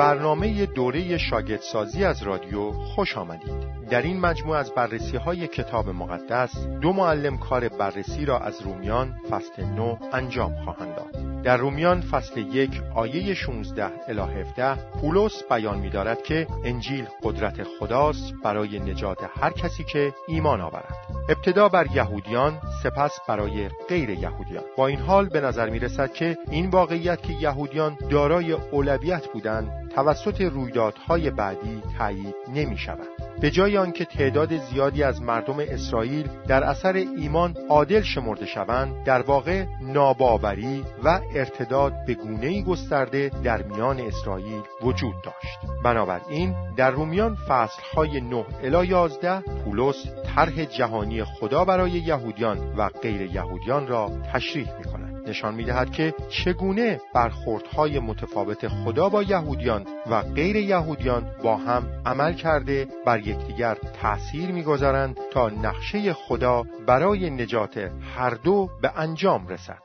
برنامه دوره شاگردسازی از رادیو خوش آمدید. در این مجموعه از بررسی های کتاب مقدس دو معلم کار بررسی را از رومیان فصل نو انجام خواهند داد. در رومیان فصل یک آیه 16 الی 17 پولس بیان می دارد که انجیل قدرت خداست برای نجات هر کسی که ایمان آورد. ابتدا بر یهودیان سپس برای غیر یهودیان با این حال به نظر می رسد که این واقعیت که یهودیان دارای اولویت بودند توسط رویدادهای بعدی تایید نمی شود. به جای آنکه تعداد زیادی از مردم اسرائیل در اثر ایمان عادل شمرده شوند در واقع ناباوری و ارتداد به گونه‌ای گسترده در میان اسرائیل وجود داشت. بنابراین در رومیان فصلهای 9 الی 11 پولس طرح جهانی خدا برای یهودیان و غیر یهودیان را تشریح می نشان می‌دهد که چگونه برخوردهای متفاوت خدا با یهودیان و غیر یهودیان با هم عمل کرده بر یکدیگر تأثیر می‌گذارند تا نقشه خدا برای نجات هر دو به انجام رسد.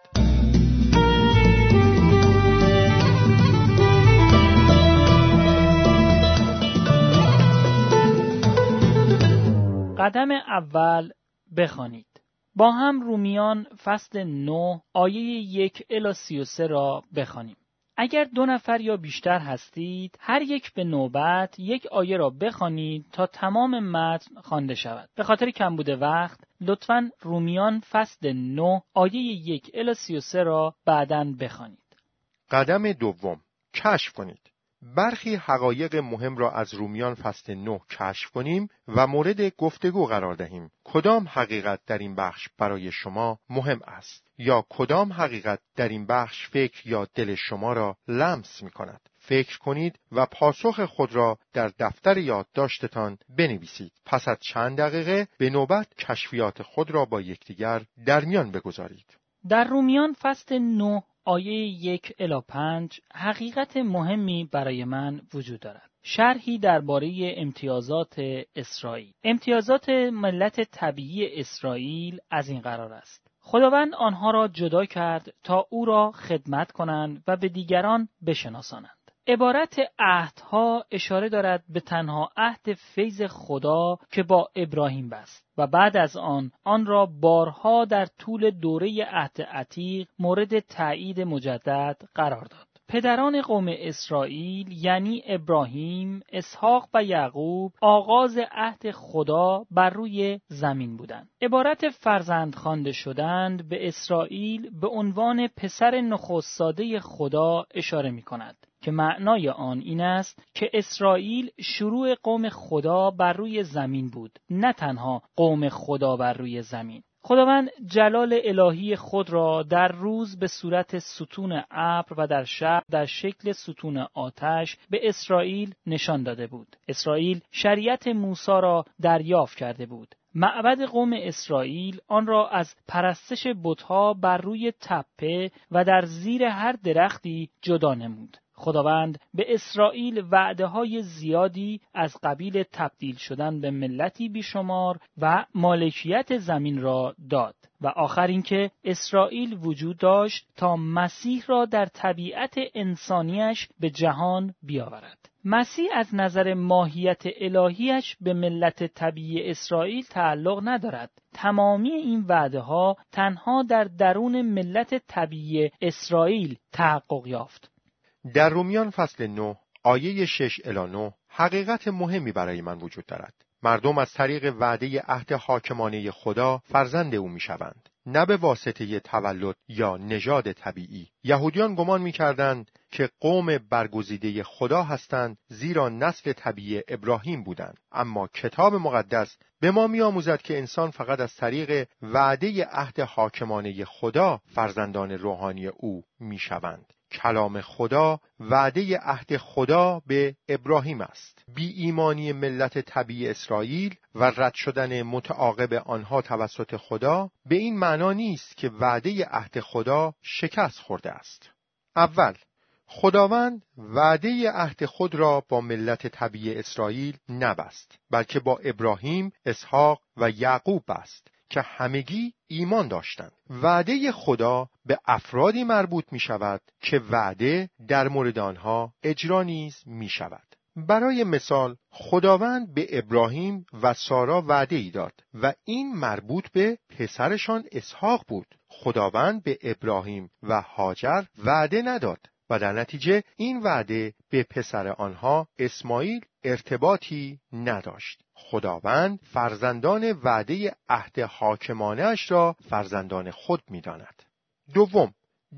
قدم اول بخوانید. با هم رومیان فصل 9 آیه یک الی 33 را بخوانیم. اگر دو نفر یا بیشتر هستید هر یک به نوبت یک آیه را بخوانید تا تمام متن خوانده شود. به خاطر کمبود وقت لطفا رومیان فصل 9 آیه یک الی 33 را بعدا بخوانید. قدم دوم کشف کنید. برخی حقایق مهم را از رومیان فصل 9 کشف کنیم و مورد گفتگو قرار دهیم. کدام حقیقت در این بخش برای شما مهم است؟ یا کدام حقیقت در این بخش فکر یا دل شما را لمس می کند؟ فکر کنید و پاسخ خود را در دفتر یادداشتتان بنویسید. پس از چند دقیقه به نوبت کشفیات خود را با یکدیگر در میان بگذارید. در رومیان فصل 9 آیه یک الا پنج حقیقت مهمی برای من وجود دارد. شرحی درباره امتیازات اسرائیل. امتیازات ملت طبیعی اسرائیل از این قرار است. خداوند آنها را جدا کرد تا او را خدمت کنند و به دیگران بشناسانند. عبارت عهدها اشاره دارد به تنها عهد فیض خدا که با ابراهیم بست و بعد از آن آن را بارها در طول دوره عهد عتیق مورد تایید مجدد قرار داد. پدران قوم اسرائیل یعنی ابراهیم، اسحاق و یعقوب آغاز عهد خدا بر روی زمین بودند. عبارت فرزند خوانده شدند به اسرائیل به عنوان پسر نخستاده خدا اشاره می کند. که معنای آن این است که اسرائیل شروع قوم خدا بر روی زمین بود نه تنها قوم خدا بر روی زمین خداوند جلال الهی خود را در روز به صورت ستون ابر و در شب در شکل ستون آتش به اسرائیل نشان داده بود. اسرائیل شریعت موسی را دریافت کرده بود. معبد قوم اسرائیل آن را از پرستش بتها بر روی تپه و در زیر هر درختی جدا نمود. خداوند به اسرائیل وعده های زیادی از قبیل تبدیل شدن به ملتی بیشمار و مالکیت زمین را داد. و آخر اینکه اسرائیل وجود داشت تا مسیح را در طبیعت انسانیش به جهان بیاورد. مسیح از نظر ماهیت الهیش به ملت طبیعی اسرائیل تعلق ندارد. تمامی این وعده ها تنها در درون ملت طبیعی اسرائیل تحقق یافت. در رومیان فصل 9 آیه 6 الی 9 حقیقت مهمی برای من وجود دارد. مردم از طریق وعده عهد حاکمانه خدا فرزند او می‌شوند. نه به واسطه تولد یا نژاد طبیعی. یهودیان گمان می‌کردند که قوم برگزیده خدا هستند زیرا نسل طبیعی ابراهیم بودند. اما کتاب مقدس به ما میآموزد که انسان فقط از طریق وعده عهد حاکمانه خدا فرزندان روحانی او می‌شوند. کلام خدا وعده عهد خدا به ابراهیم است. بی ایمانی ملت طبیعی اسرائیل و رد شدن متعاقب آنها توسط خدا به این معنا نیست که وعده عهد خدا شکست خورده است. اول خداوند وعده عهد خود را با ملت طبیعی اسرائیل نبست بلکه با ابراهیم، اسحاق و یعقوب بست. که همگی ایمان داشتند. وعده خدا به افرادی مربوط می شود که وعده در مورد آنها اجرا نیز می شود برای مثال خداوند به ابراهیم و سارا وعده ای داد و این مربوط به پسرشان اسحاق بود. خداوند به ابراهیم و هاجر وعده نداد و در نتیجه این وعده به پسر آنها اسماعیل ارتباطی نداشت. خداوند فرزندان وعده عهد حاکمانش را فرزندان خود می‌داند. دوم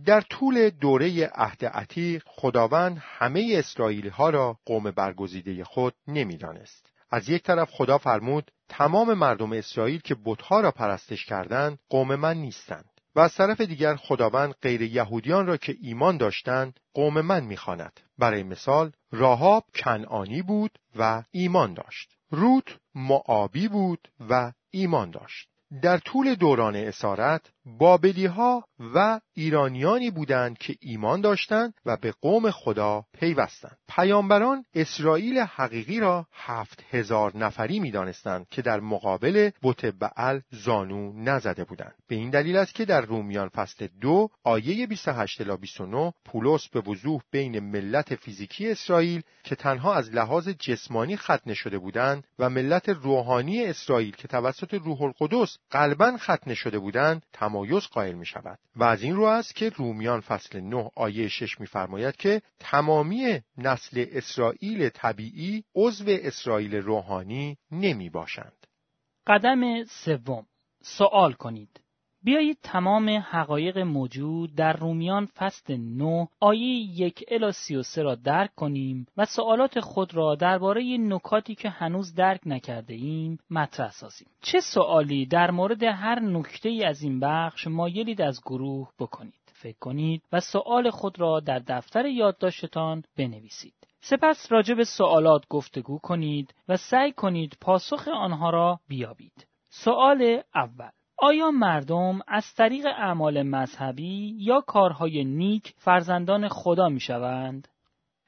در طول دوره عهد عتیق خداوند همه اسرائیلی ها را قوم برگزیده خود نمی‌دانست. از یک طرف خدا فرمود تمام مردم اسرائیل که بتها را پرستش کردند قوم من نیستند. و از طرف دیگر خداوند غیر یهودیان را که ایمان داشتند قوم من می‌خواند. برای مثال راهاب کنعانی بود و ایمان داشت. روت معابی بود و ایمان داشت. در طول دوران اسارت بابلی ها و ایرانیانی بودند که ایمان داشتند و به قوم خدا پیوستند. پیامبران اسرائیل حقیقی را هفت هزار نفری می دانستند که در مقابل بت بعل زانو نزده بودند. به این دلیل است که در رومیان فصل دو آیه 28 الی 29 پولس به وضوح بین ملت فیزیکی اسرائیل که تنها از لحاظ جسمانی ختنه شده بودند و ملت روحانی اسرائیل که توسط روح القدس قلبا ختنه شده بودند تمایز قائل می شود و از این رو است که رومیان فصل 9 آیه 6 میفرماید که تمامی نسل اسرائیل طبیعی عضو اسرائیل روحانی نمی باشند. قدم سوم. سوال کنید. بیایید تمام حقایق موجود در رومیان فصل 9 آیه یک الی 33 را درک کنیم و سوالات خود را درباره نکاتی که هنوز درک نکرده ایم مطرح سازیم. چه سوالی در مورد هر نکته از این بخش مایلید از گروه بکنید. فکر کنید و سوال خود را در دفتر یادداشتتان بنویسید. سپس راجع به سوالات گفتگو کنید و سعی کنید پاسخ آنها را بیابید. سوال اول آیا مردم از طریق اعمال مذهبی یا کارهای نیک فرزندان خدا می شوند؟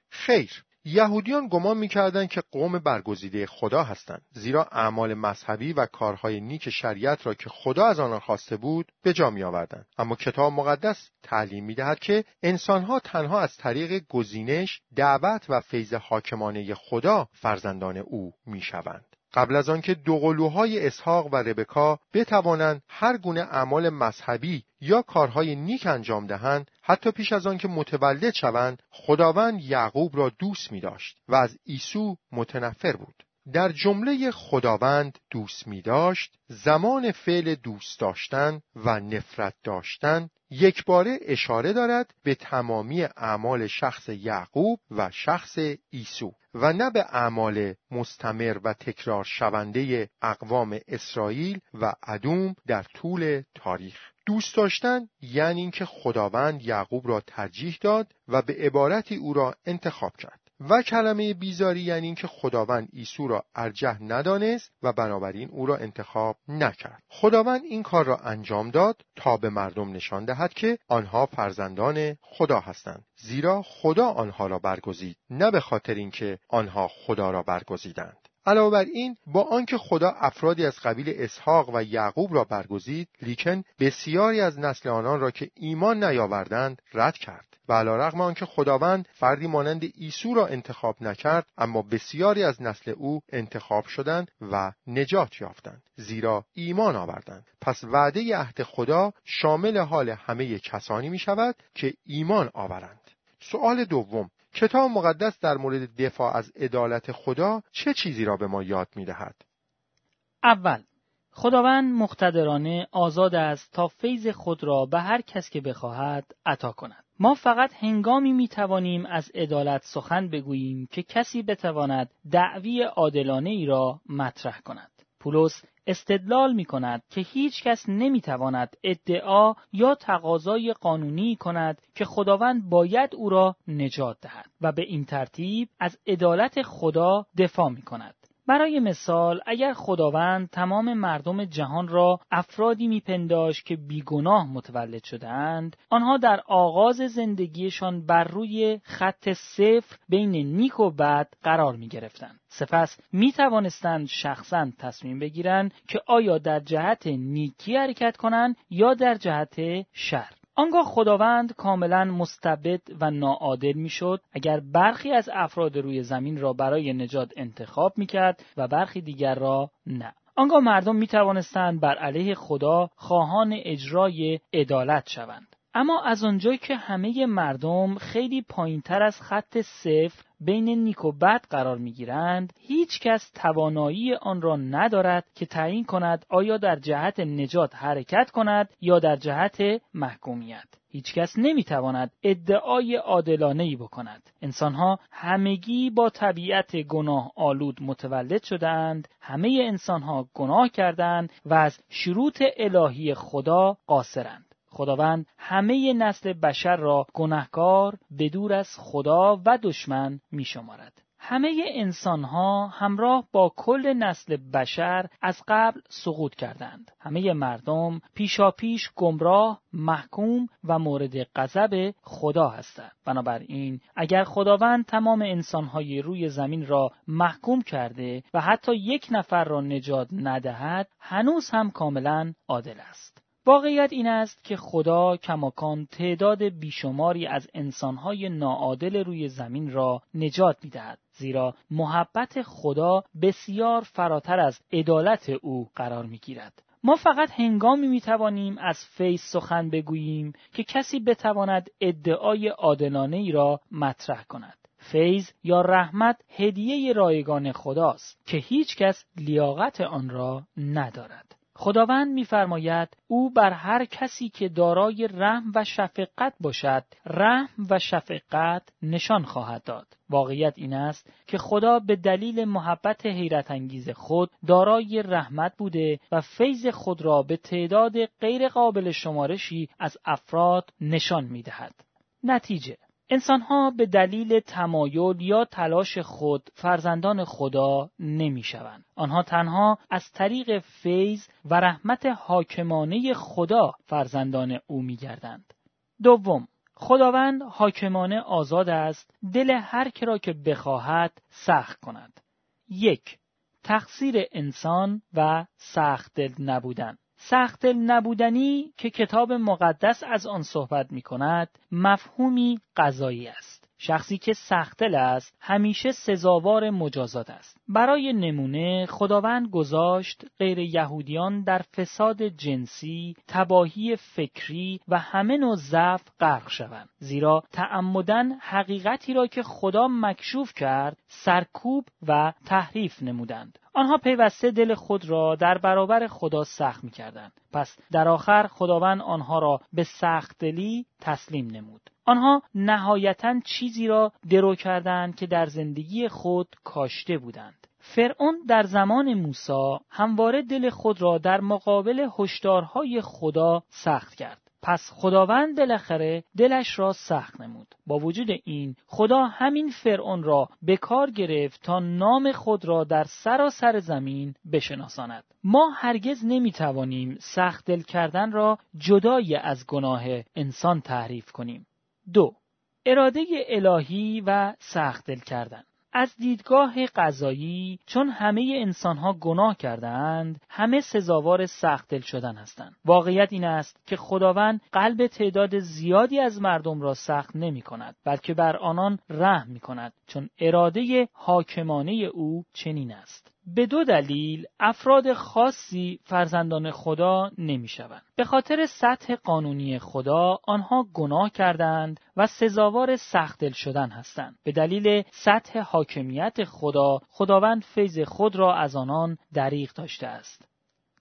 خیر. یهودیان گمان می‌کردند که قوم برگزیده خدا هستند زیرا اعمال مذهبی و کارهای نیک شریعت را که خدا از آنان خواسته بود به جا می آوردند اما کتاب مقدس تعلیم می دهد که انسانها تنها از طریق گزینش دعوت و فیض حاکمانه خدا فرزندان او می شوند قبل از آنکه دوقلوهای اسحاق و ربکا بتوانند هر گونه اعمال مذهبی یا کارهای نیک انجام دهند حتی پیش از آنکه متولد شوند خداوند یعقوب را دوست می داشت و از عیسو متنفر بود. در جمله خداوند دوست می داشت زمان فعل دوست داشتن و نفرت داشتن یک باره اشاره دارد به تمامی اعمال شخص یعقوب و شخص عیسو و نه به اعمال مستمر و تکرار شونده اقوام اسرائیل و ادوم در طول تاریخ. دوست داشتن یعنی اینکه خداوند یعقوب را ترجیح داد و به عبارتی او را انتخاب کرد. و کلمه بیزاری یعنی اینکه خداوند عیسی را ارجح ندانست و بنابراین او را انتخاب نکرد. خداوند این کار را انجام داد تا به مردم نشان دهد که آنها فرزندان خدا هستند زیرا خدا آنها را برگزید نه به خاطر اینکه آنها خدا را برگزیدند. علاوه بر این با آنکه خدا افرادی از قبیل اسحاق و یعقوب را برگزید لیکن بسیاری از نسل آنان را که ایمان نیاوردند رد کرد. و علا رغم آنکه خداوند فردی مانند ایسو را انتخاب نکرد اما بسیاری از نسل او انتخاب شدند و نجات یافتند زیرا ایمان آوردند پس وعده عهد خدا شامل حال همه کسانی می شود که ایمان آورند سؤال دوم کتاب مقدس در مورد دفاع از عدالت خدا چه چیزی را به ما یاد می دهد؟ اول خداوند مقتدرانه آزاد است تا فیض خود را به هر کس که بخواهد عطا کند. ما فقط هنگامی می توانیم از عدالت سخن بگوییم که کسی بتواند دعوی عادلانه ای را مطرح کند. پولس استدلال می کند که هیچ کس نمی تواند ادعا یا تقاضای قانونی کند که خداوند باید او را نجات دهد و به این ترتیب از عدالت خدا دفاع می کند. برای مثال اگر خداوند تمام مردم جهان را افرادی میپنداش که بیگناه متولد شدهاند آنها در آغاز زندگیشان بر روی خط صفر بین نیک و بد قرار می گرفتند. سپس می توانستند شخصا تصمیم بگیرند که آیا در جهت نیکی حرکت کنند یا در جهت شر. آنگاه خداوند کاملا مستبد و ناعادل می‌شد اگر برخی از افراد روی زمین را برای نجات انتخاب می‌کرد و برخی دیگر را نه. آنگاه مردم می توانستند بر علیه خدا خواهان اجرای عدالت شوند. اما از آنجایی که همه مردم خیلی پایین تر از خط صفر بین نیک و بد قرار می گیرند، هیچ کس توانایی آن را ندارد که تعیین کند آیا در جهت نجات حرکت کند یا در جهت محکومیت. هیچ کس نمی تواند ادعای عادلانه ای بکند. انسانها همگی با طبیعت گناه آلود متولد شدند، همه انسانها گناه کردند و از شروط الهی خدا قاصرند. خداوند همه نسل بشر را گناهکار به دور از خدا و دشمن می شمارد. همه انسان ها همراه با کل نسل بشر از قبل سقوط کردند. همه مردم پیشا پیش گمراه، محکوم و مورد غضب خدا هستند. بنابراین اگر خداوند تمام انسانهای روی زمین را محکوم کرده و حتی یک نفر را نجات ندهد، هنوز هم کاملا عادل است. واقعیت این است که خدا کماکان تعداد بیشماری از انسانهای ناعادل روی زمین را نجات می‌دهد زیرا محبت خدا بسیار فراتر از عدالت او قرار می‌گیرد ما فقط هنگامی می توانیم از فیض سخن بگوییم که کسی بتواند ادعای عادلانه ای را مطرح کند. فیض یا رحمت هدیه رایگان خداست که هیچ کس لیاقت آن را ندارد. خداوند میفرماید او بر هر کسی که دارای رحم و شفقت باشد رحم و شفقت نشان خواهد داد واقعیت این است که خدا به دلیل محبت حیرت انگیز خود دارای رحمت بوده و فیض خود را به تعداد غیر قابل شمارشی از افراد نشان می دهد. نتیجه انسانها به دلیل تمایل یا تلاش خود فرزندان خدا نمی شوند. آنها تنها از طریق فیض و رحمت حاکمانه خدا فرزندان او می گردند. دوم خداوند حاکمانه آزاد است دل هر که را که بخواهد سخت کند. یک تقصیر انسان و سخت دل نبودن سخت نبودنی که کتاب مقدس از آن صحبت می کند مفهومی قضایی است. شخصی که سختل است همیشه سزاوار مجازات است. برای نمونه خداوند گذاشت غیر یهودیان در فساد جنسی، تباهی فکری و همه نوع ضعف غرق شوند. زیرا تعمدن حقیقتی را که خدا مکشوف کرد سرکوب و تحریف نمودند. آنها پیوسته دل خود را در برابر خدا سخت می کردند. پس در آخر خداوند آنها را به سخت دلی تسلیم نمود. آنها نهایتا چیزی را درو کردند که در زندگی خود کاشته بودند. فرعون در زمان موسی همواره دل خود را در مقابل هشدارهای خدا سخت کرد. پس خداوند بالاخره دلش را سخت نمود. با وجود این خدا همین فرعون را به کار گرفت تا نام خود را در سراسر زمین بشناساند. ما هرگز نمی توانیم سخت دل کردن را جدای از گناه انسان تعریف کنیم. دو اراده الهی و سخت دل کردن. از دیدگاه قضایی چون همه انسانها گناه کردند همه سزاوار سخت دل شدن هستند. واقعیت این است که خداوند قلب تعداد زیادی از مردم را سخت نمی کند بلکه بر آنان رحم می کند چون اراده حاکمانه او چنین است. به دو دلیل افراد خاصی فرزندان خدا نمی شوند. به خاطر سطح قانونی خدا آنها گناه کردند و سزاوار سختل شدن هستند. به دلیل سطح حاکمیت خدا خداوند فیض خود را از آنان دریغ داشته است.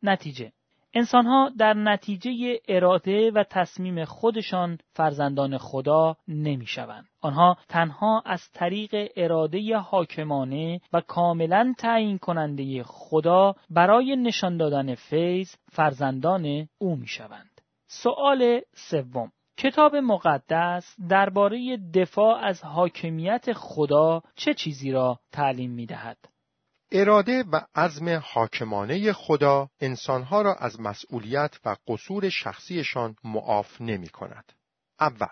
نتیجه انسانها در نتیجه اراده و تصمیم خودشان فرزندان خدا نمی شوند. آنها تنها از طریق اراده حاکمانه و کاملا تعیین کننده خدا برای نشان دادن فیض فرزندان او می شوند. سؤال سوم کتاب مقدس درباره دفاع از حاکمیت خدا چه چیزی را تعلیم می دهد؟ اراده و عزم حاکمانه خدا انسانها را از مسئولیت و قصور شخصیشان معاف نمی کند. اول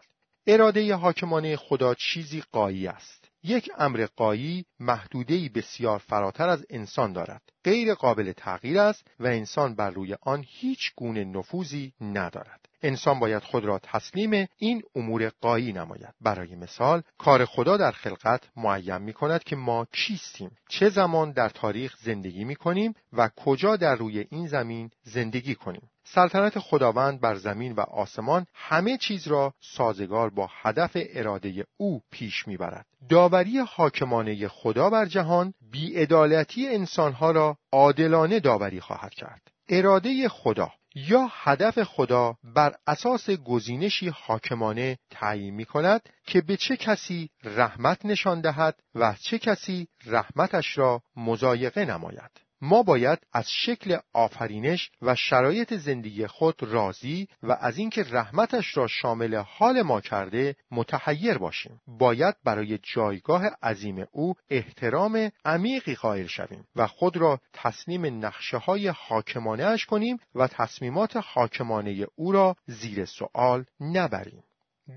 اراده حاکمانه خدا چیزی قایی است. یک امر قایی محدوده‌ای بسیار فراتر از انسان دارد. غیر قابل تغییر است و انسان بر روی آن هیچ گونه نفوذی ندارد. انسان باید خود را تسلیم این امور قایی نماید برای مثال کار خدا در خلقت معین می کند که ما کیستیم چه زمان در تاریخ زندگی می کنیم و کجا در روی این زمین زندگی کنیم سلطنت خداوند بر زمین و آسمان همه چیز را سازگار با هدف اراده او پیش می‌برد. داوری حاکمانه خدا بر جهان بیعدالتی انسانها را عادلانه داوری خواهد کرد. اراده خدا یا هدف خدا بر اساس گزینشی حاکمانه تعیین می کند که به چه کسی رحمت نشان دهد و چه کسی رحمتش را مزایقه نماید. ما باید از شکل آفرینش و شرایط زندگی خود راضی و از اینکه رحمتش را شامل حال ما کرده متحیر باشیم. باید برای جایگاه عظیم او احترام عمیقی قائل شویم و خود را تسلیم نقشه های حاکمانه کنیم و تصمیمات حاکمانه او را زیر سوال نبریم.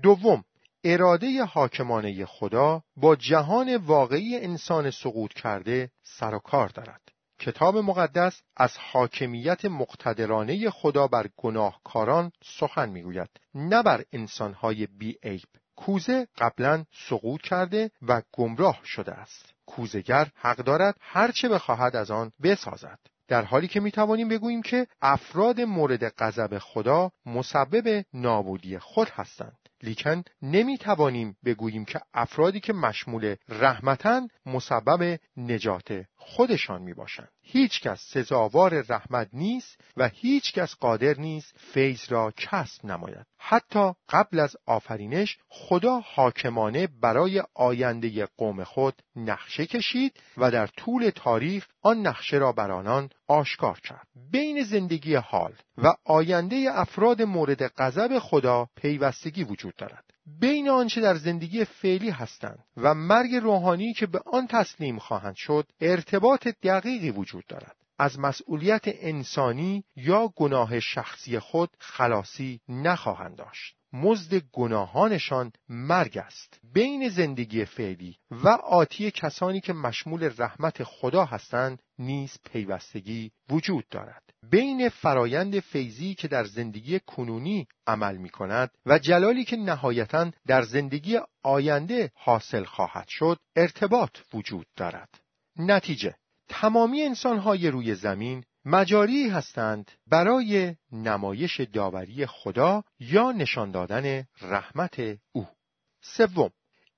دوم اراده حاکمانه خدا با جهان واقعی انسان سقوط کرده سر و کار دارد. کتاب مقدس از حاکمیت مقتدرانه خدا بر گناهکاران سخن می‌گوید نه بر انسانهای بی عیب کوزه قبلا سقوط کرده و گمراه شده است. کوزگر حق دارد هرچه بخواهد از آن بسازد. در حالی که می توانیم بگوییم که افراد مورد غضب خدا مسبب نابودی خود هستند. لیکن نمی توانیم بگوییم که افرادی که مشمول رحمتن مسبب نجات خودشان می باشند. هیچ کس سزاوار رحمت نیست و هیچ کس قادر نیست فیض را کسب نماید. حتی قبل از آفرینش خدا حاکمانه برای آینده قوم خود نقشه کشید و در طول تاریخ آن نقشه را بر آنان آشکار کرد. بین زندگی حال و آینده افراد مورد غضب خدا پیوستگی وجود دارد. بین آنچه در زندگی فعلی هستند و مرگ روحانی که به آن تسلیم خواهند شد ارتباط دقیقی وجود دارد. از مسئولیت انسانی یا گناه شخصی خود خلاصی نخواهند داشت. مزد گناهانشان مرگ است. بین زندگی فعلی و آتی کسانی که مشمول رحمت خدا هستند نیز پیوستگی وجود دارد. بین فرایند فیضی که در زندگی کنونی عمل می کند و جلالی که نهایتا در زندگی آینده حاصل خواهد شد ارتباط وجود دارد. نتیجه تمامی انسانهای روی زمین مجاری هستند برای نمایش داوری خدا یا نشان دادن رحمت او. سوم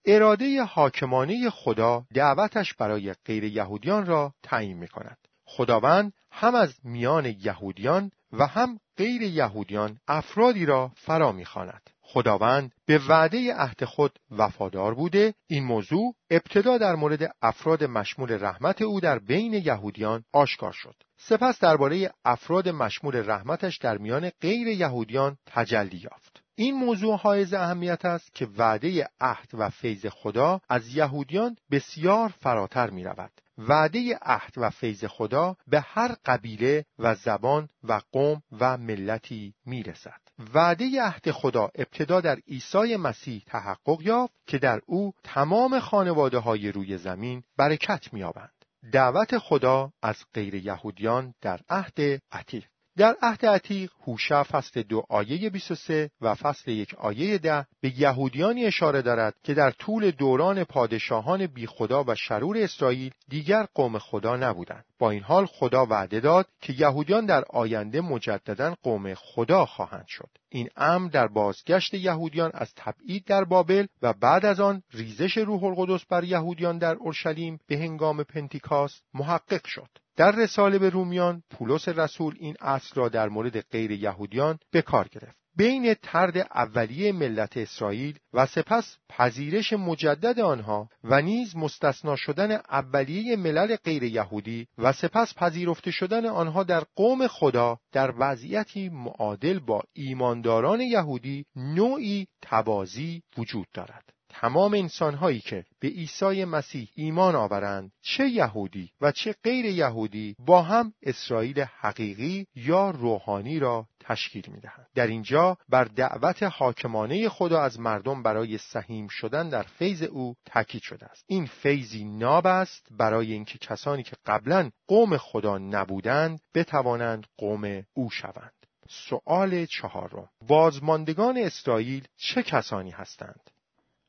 اراده حاکمانه خدا دعوتش برای غیر یهودیان را تعیین می کند خداوند هم از میان یهودیان و هم غیر یهودیان افرادی را فرا می‌خواند. خداوند به وعده عهد خود وفادار بوده. این موضوع ابتدا در مورد افراد مشمول رحمت او در بین یهودیان آشکار شد. سپس درباره افراد مشمول رحمتش در میان غیر یهودیان تجلی یافت. این موضوع حائز اهمیت است که وعده عهد و فیض خدا از یهودیان بسیار فراتر می رود. وعده عهد و فیض خدا به هر قبیله و زبان و قوم و ملتی می رسد. وعده عهد خدا ابتدا در عیسی مسیح تحقق یافت که در او تمام خانواده های روی زمین برکت می‌یابند. دعوت خدا از غیر یهودیان در عهد عتیق در عهد عتیق هوشع فصل دو آیه 23 و فصل یک آیه ده به یهودیانی اشاره دارد که در طول دوران پادشاهان بی خدا و شرور اسرائیل دیگر قوم خدا نبودند. با این حال خدا وعده داد که یهودیان در آینده مجددا قوم خدا خواهند شد. این امر در بازگشت یهودیان از تبعید در بابل و بعد از آن ریزش روح القدس بر یهودیان در اورشلیم به هنگام پنتیکاست محقق شد. در رساله به رومیان پولس رسول این اصل را در مورد غیر یهودیان به کار گرفت. بین ترد اولیه ملت اسرائیل و سپس پذیرش مجدد آنها و نیز مستثنا شدن اولیه ملل غیر یهودی و سپس پذیرفته شدن آنها در قوم خدا در وضعیتی معادل با ایمانداران یهودی نوعی توازی وجود دارد. تمام انسانهایی که به عیسی مسیح ایمان آورند چه یهودی و چه غیر یهودی با هم اسرائیل حقیقی یا روحانی را تشکیل می‌دهند. در اینجا بر دعوت حاکمانه خدا از مردم برای سهیم شدن در فیض او تاکید شده است. این فیضی ناب است برای اینکه کسانی که قبلا قوم خدا نبودند بتوانند قوم او شوند. سؤال چهارم. بازماندگان اسرائیل چه کسانی هستند؟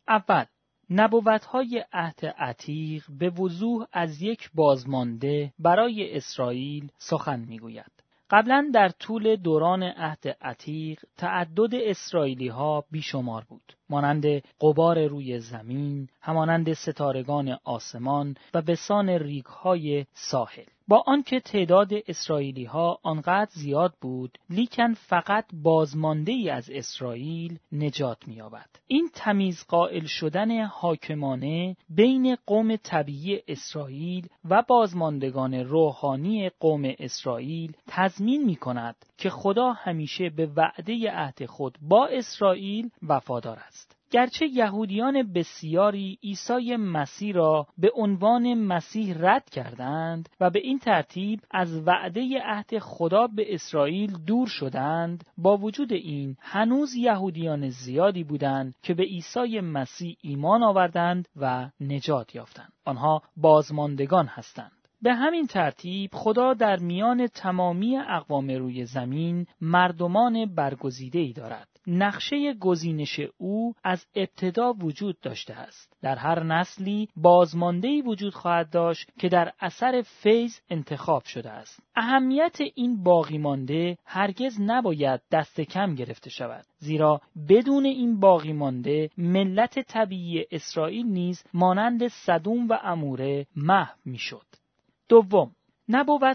اول های عهد عتیق به وضوح از یک بازمانده برای اسرائیل سخن می‌گوید. قبلا در طول دوران عهد عتیق تعدد اسرائیلی ها بیشمار بود. مانند قبار روی زمین، همانند ستارگان آسمان و بسان ریگ های ساحل. با آنکه تعداد اسرائیلی ها آنقدر زیاد بود لیکن فقط بازمانده ای از اسرائیل نجات می‌یابد. این تمیز قائل شدن حاکمانه بین قوم طبیعی اسرائیل و بازماندگان روحانی قوم اسرائیل تضمین می کند که خدا همیشه به وعده عهد خود با اسرائیل وفادار است. گرچه یهودیان بسیاری عیسی مسیح را به عنوان مسیح رد کردند و به این ترتیب از وعده عهد خدا به اسرائیل دور شدند با وجود این هنوز یهودیان زیادی بودند که به عیسی مسیح ایمان آوردند و نجات یافتند آنها بازماندگان هستند به همین ترتیب خدا در میان تمامی اقوام روی زمین مردمان برگزیده ای دارد. نقشه گزینش او از ابتدا وجود داشته است. در هر نسلی بازمانده وجود خواهد داشت که در اثر فیض انتخاب شده است. اهمیت این باقی مانده هرگز نباید دست کم گرفته شود. زیرا بدون این باقی مانده ملت طبیعی اسرائیل نیز مانند صدوم و اموره محو می‌شد. دوم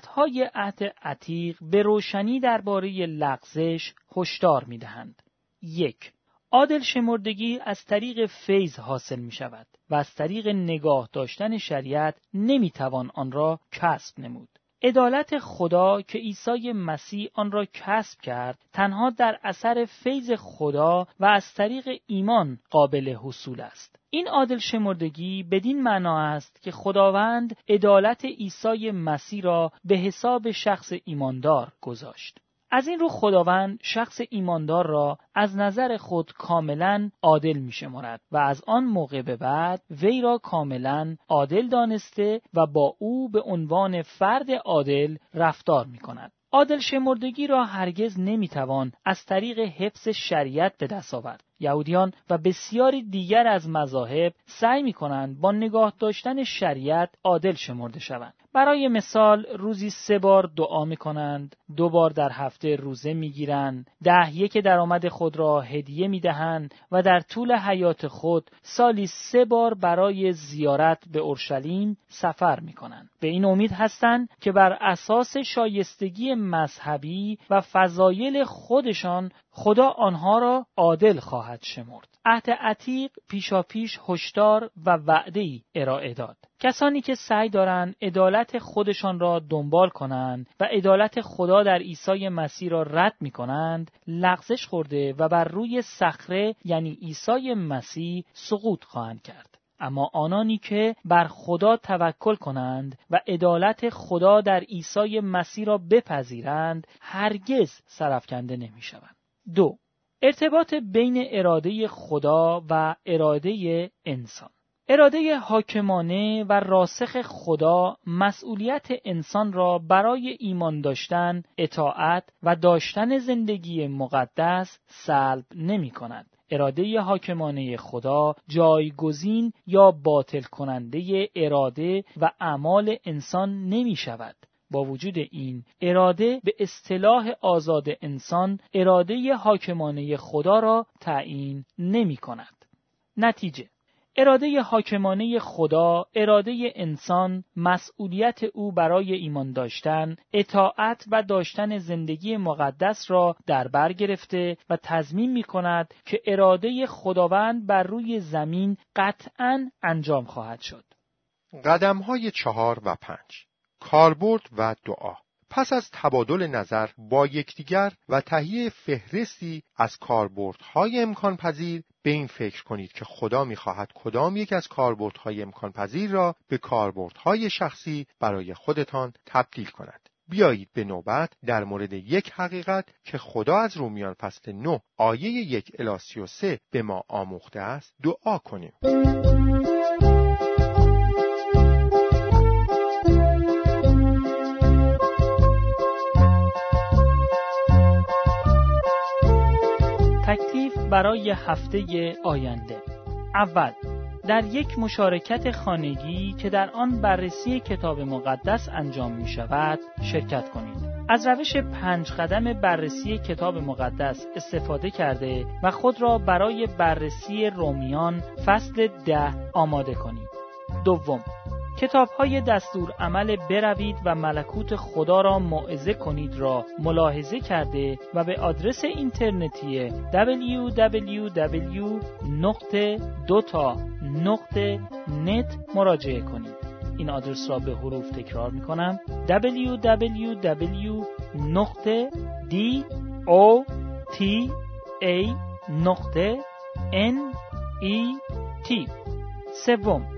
های عهد عتیق به روشنی درباره لغزش هشدار می‌دهند. یک عادل شمردگی از طریق فیض حاصل می شود و از طریق نگاه داشتن شریعت نمی توان آن را کسب نمود. عدالت خدا که عیسی مسیح آن را کسب کرد تنها در اثر فیض خدا و از طریق ایمان قابل حصول است. این عادل شمردگی بدین معنا است که خداوند عدالت عیسی مسیح را به حساب شخص ایماندار گذاشت. از این رو خداوند شخص ایماندار را از نظر خود کاملا عادل می شمارد و از آن موقع به بعد وی را کاملا عادل دانسته و با او به عنوان فرد عادل رفتار می کند. عادل شمردگی را هرگز نمی‌توان از طریق حفظ شریعت به دست آورد. یهودیان و بسیاری دیگر از مذاهب سعی می کنند با نگاه داشتن شریعت عادل شمرده شوند. برای مثال روزی سه بار دعا می کنند، دو بار در هفته روزه می گیرند، ده یک درآمد خود را هدیه می دهند و در طول حیات خود سالی سه بار برای زیارت به اورشلیم سفر می کنند. به این امید هستند که بر اساس شایستگی مذهبی و فضایل خودشان خدا آنها را عادل خواهد شمرد. عهد عتیق پیشاپیش هشدار و وعده ای ارائه داد. کسانی که سعی دارند عدالت خودشان را دنبال کنند و عدالت خدا در عیسی مسیح را رد می کنند لغزش خورده و بر روی صخره یعنی عیسی مسیح سقوط خواهند کرد. اما آنانی که بر خدا توکل کنند و عدالت خدا در عیسی مسیح را بپذیرند هرگز سرفکنده نمی شوند. دو ارتباط بین اراده خدا و اراده انسان اراده حاکمانه و راسخ خدا مسئولیت انسان را برای ایمان داشتن، اطاعت و داشتن زندگی مقدس سلب نمی کند. اراده حاکمانه خدا جایگزین یا باطل کننده اراده و اعمال انسان نمی شود. با وجود این اراده به اصطلاح آزاد انسان اراده حاکمانه خدا را تعیین نمی کند. نتیجه اراده حاکمانه خدا، اراده انسان، مسئولیت او برای ایمان داشتن، اطاعت و داشتن زندگی مقدس را در بر گرفته و تضمین می کند که اراده خداوند بر روی زمین قطعا انجام خواهد شد. قدم های چهار و پنج کاربرد و دعا پس از تبادل نظر با یکدیگر و تهیه فهرستی از کاربردهای امکان پذیر به این فکر کنید که خدا می‌خواهد کدام یک از کاربردهای امکان پذیر را به کاربردهای شخصی برای خودتان تبدیل کند. بیایید به نوبت در مورد یک حقیقت که خدا از رومیان فصل 9 آیه یک الی سه به ما آموخته است دعا کنیم. هفته آینده اول در یک مشارکت خانگی که در آن بررسی کتاب مقدس انجام می شود شرکت کنید. از روش پنج قدم بررسی کتاب مقدس استفاده کرده و خود را برای بررسی رومیان فصل ده آماده کنید. دوم کتاب های دستور عمل بروید و ملکوت خدا را موعظه کنید را ملاحظه کرده و به آدرس اینترنتی www.dota.net مراجعه کنید. این آدرس را به حروف تکرار می کنم www.dota.net سوم.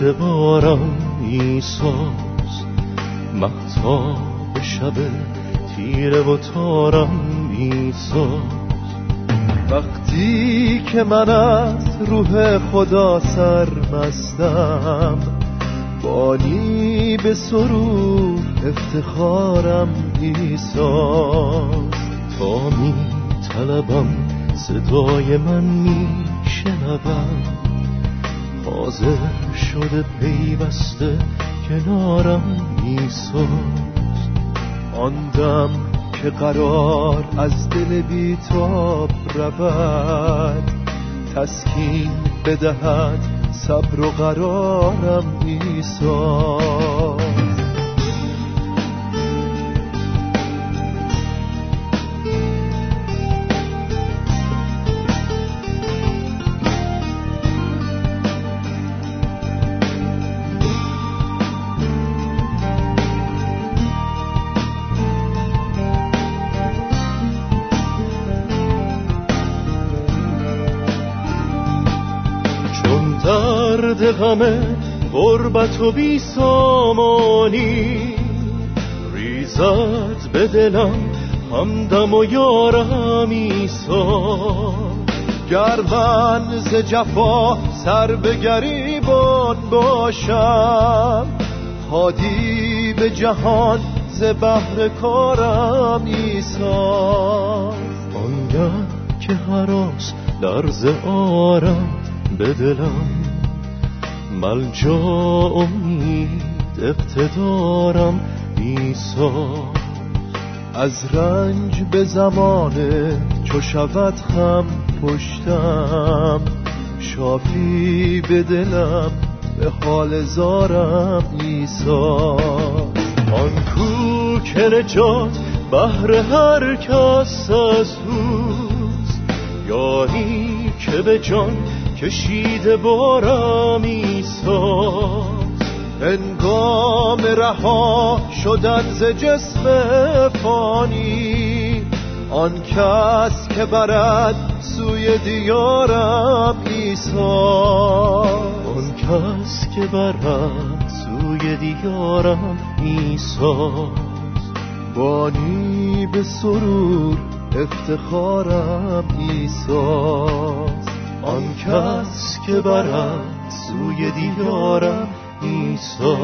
اعتبارم ایساز محتاب شب تیره و تارم ایساز وقتی که من از روح خدا سرمستم بانی به سرور افتخارم ایساز تا می طلبم صدای من می شنبم حاضر شده پیوسته کنارم میساز آن دم که قرار از دل بیتاب رود تسکین بدهد صبر و قرارم ایساز غم غربت و بی سامانی. ریزد به دلم همدم و یارم ایسا گر ز جفا سر به گریبان باشم هادی به جهان ز بحر کارم ایسا آنگه که هراس درز آرم به دلم ملجا امید اقتدارم ایسا از رنج به زمانه چو شود خم پشتم. شافی به دلم به حال زارم ایسا آن کو که نجات بهر هر کس از اوست یاری که به جان کشیده بارم ایساز انگام رها شدن ز جسم فانی. آن کس که برد سوی دیارم ایساز. آن کس که برد سوی دیارم ایساز. بانی به سرور افتخارم ایساز. آن کس که برد سوی دیدارم ایسا